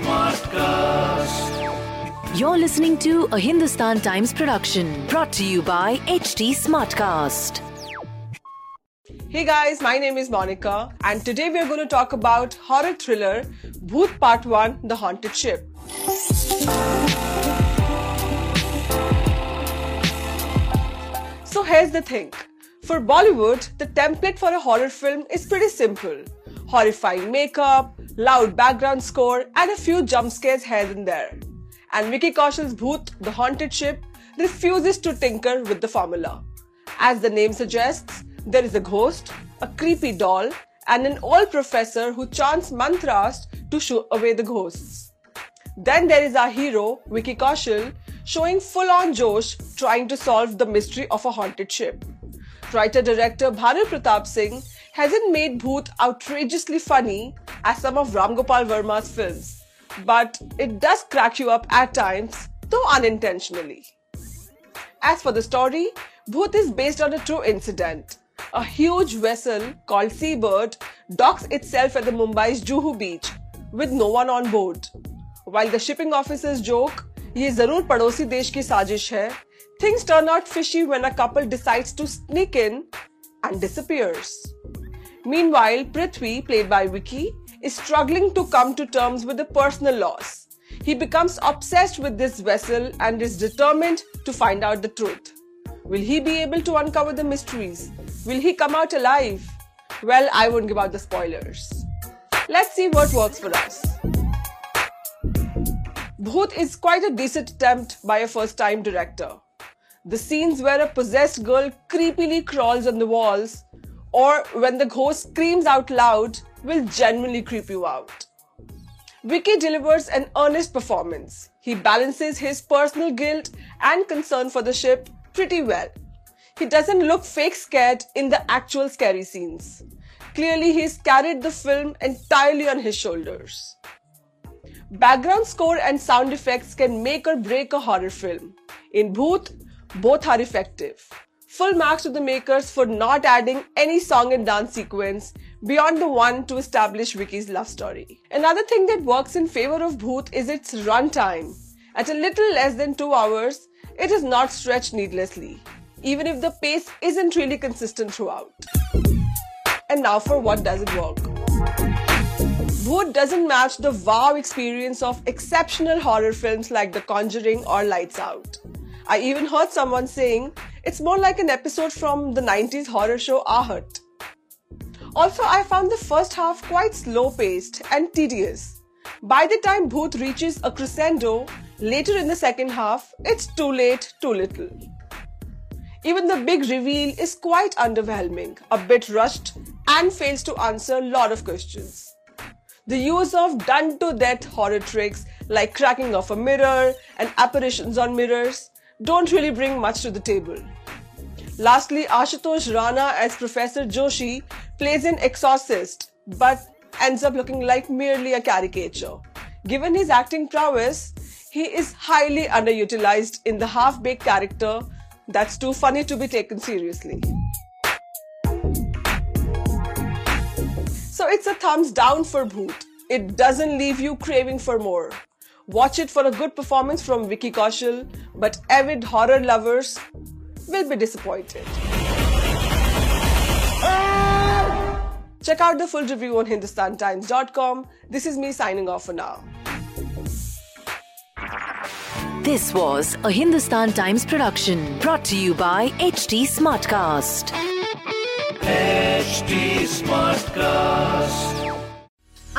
Smartcast. You're listening to a Hindustan Times production brought to you by HT Smartcast. Hey guys, my name is Monica, and today we are going to talk about horror thriller Bhoot Part 1 The Haunted Ship. So here's the thing for Bollywood, the template for a horror film is pretty simple horrifying makeup, loud background score, and a few jump scares here and there. And Vicky Kaushal's Bhoot, the haunted ship, refuses to tinker with the formula. As the name suggests, there is a ghost, a creepy doll, and an old professor who chants mantras to shoo away the ghosts. Then there is our hero, Vicky Kaushal, showing full on Josh trying to solve the mystery of a haunted ship. Writer director Bhanu Pratap Singh hasn't made Bhoot outrageously funny as some of Ram Gopal Varma's films, but it does crack you up at times, though unintentionally. As for the story, Bhoot is based on a true incident. A huge vessel called Seabird docks itself at the Mumbai's Juhu beach with no one on board. While the shipping officers joke, ये जरूर पड़ोसी देश की साजिश है, things turn out fishy when a couple decides to sneak in and disappears. Meanwhile, Prithvi, played by Vicky, is struggling to come to terms with a personal loss. He becomes obsessed with this vessel and is determined to find out the truth. Will he be able to uncover the mysteries? Will he come out alive? Well, I won't give out the spoilers. Let's see what works for us. Bhoot is quite a decent attempt by a first time director. The scenes where a possessed girl creepily crawls on the walls or when the ghost screams out loud will genuinely creep you out. Vicky delivers an earnest performance. He balances his personal guilt and concern for the ship pretty well. He doesn't look fake scared in the actual scary scenes. Clearly, he's carried the film entirely on his shoulders. Background score and sound effects can make or break a horror film. In Bhoot, both are effective. Full marks to the makers for not adding any song and dance sequence beyond the one to establish Vicky's love story. Another thing that works in favor of Bhoot is its runtime. At a little less than 2 hours, it is not stretched needlessly, even if the pace isn't really consistent throughout. And now for what does it work? Bhoot doesn't match the wow experience of exceptional horror films like The Conjuring or Lights Out. I even heard someone saying it's more like an episode from the 90s horror show Aahat. Also, I found the first half quite slow paced and tedious. By the time Bhoot reaches a crescendo later in the second half, it's too late, too little. Even the big reveal is quite underwhelming, a bit rushed, and fails to answer a lot of questions. The use of done to death horror tricks like cracking of a mirror and apparitions on mirrors don't really bring much to the table. Lastly, Ashutosh Rana as Professor Joshi plays an exorcist but ends up looking like merely a caricature. Given his acting prowess, he is highly underutilized in the half baked character that's too funny to be taken seriously. So it's a thumbs down for Bhoot. It doesn't leave you craving for more. Watch it for a good performance from Vicky Kaushal, but avid horror lovers will be disappointed. Check out the full review on hindustantimes.com. This is me signing off for now. This was a Hindustan Times production brought to you by HT Smartcast. HT Smartcast.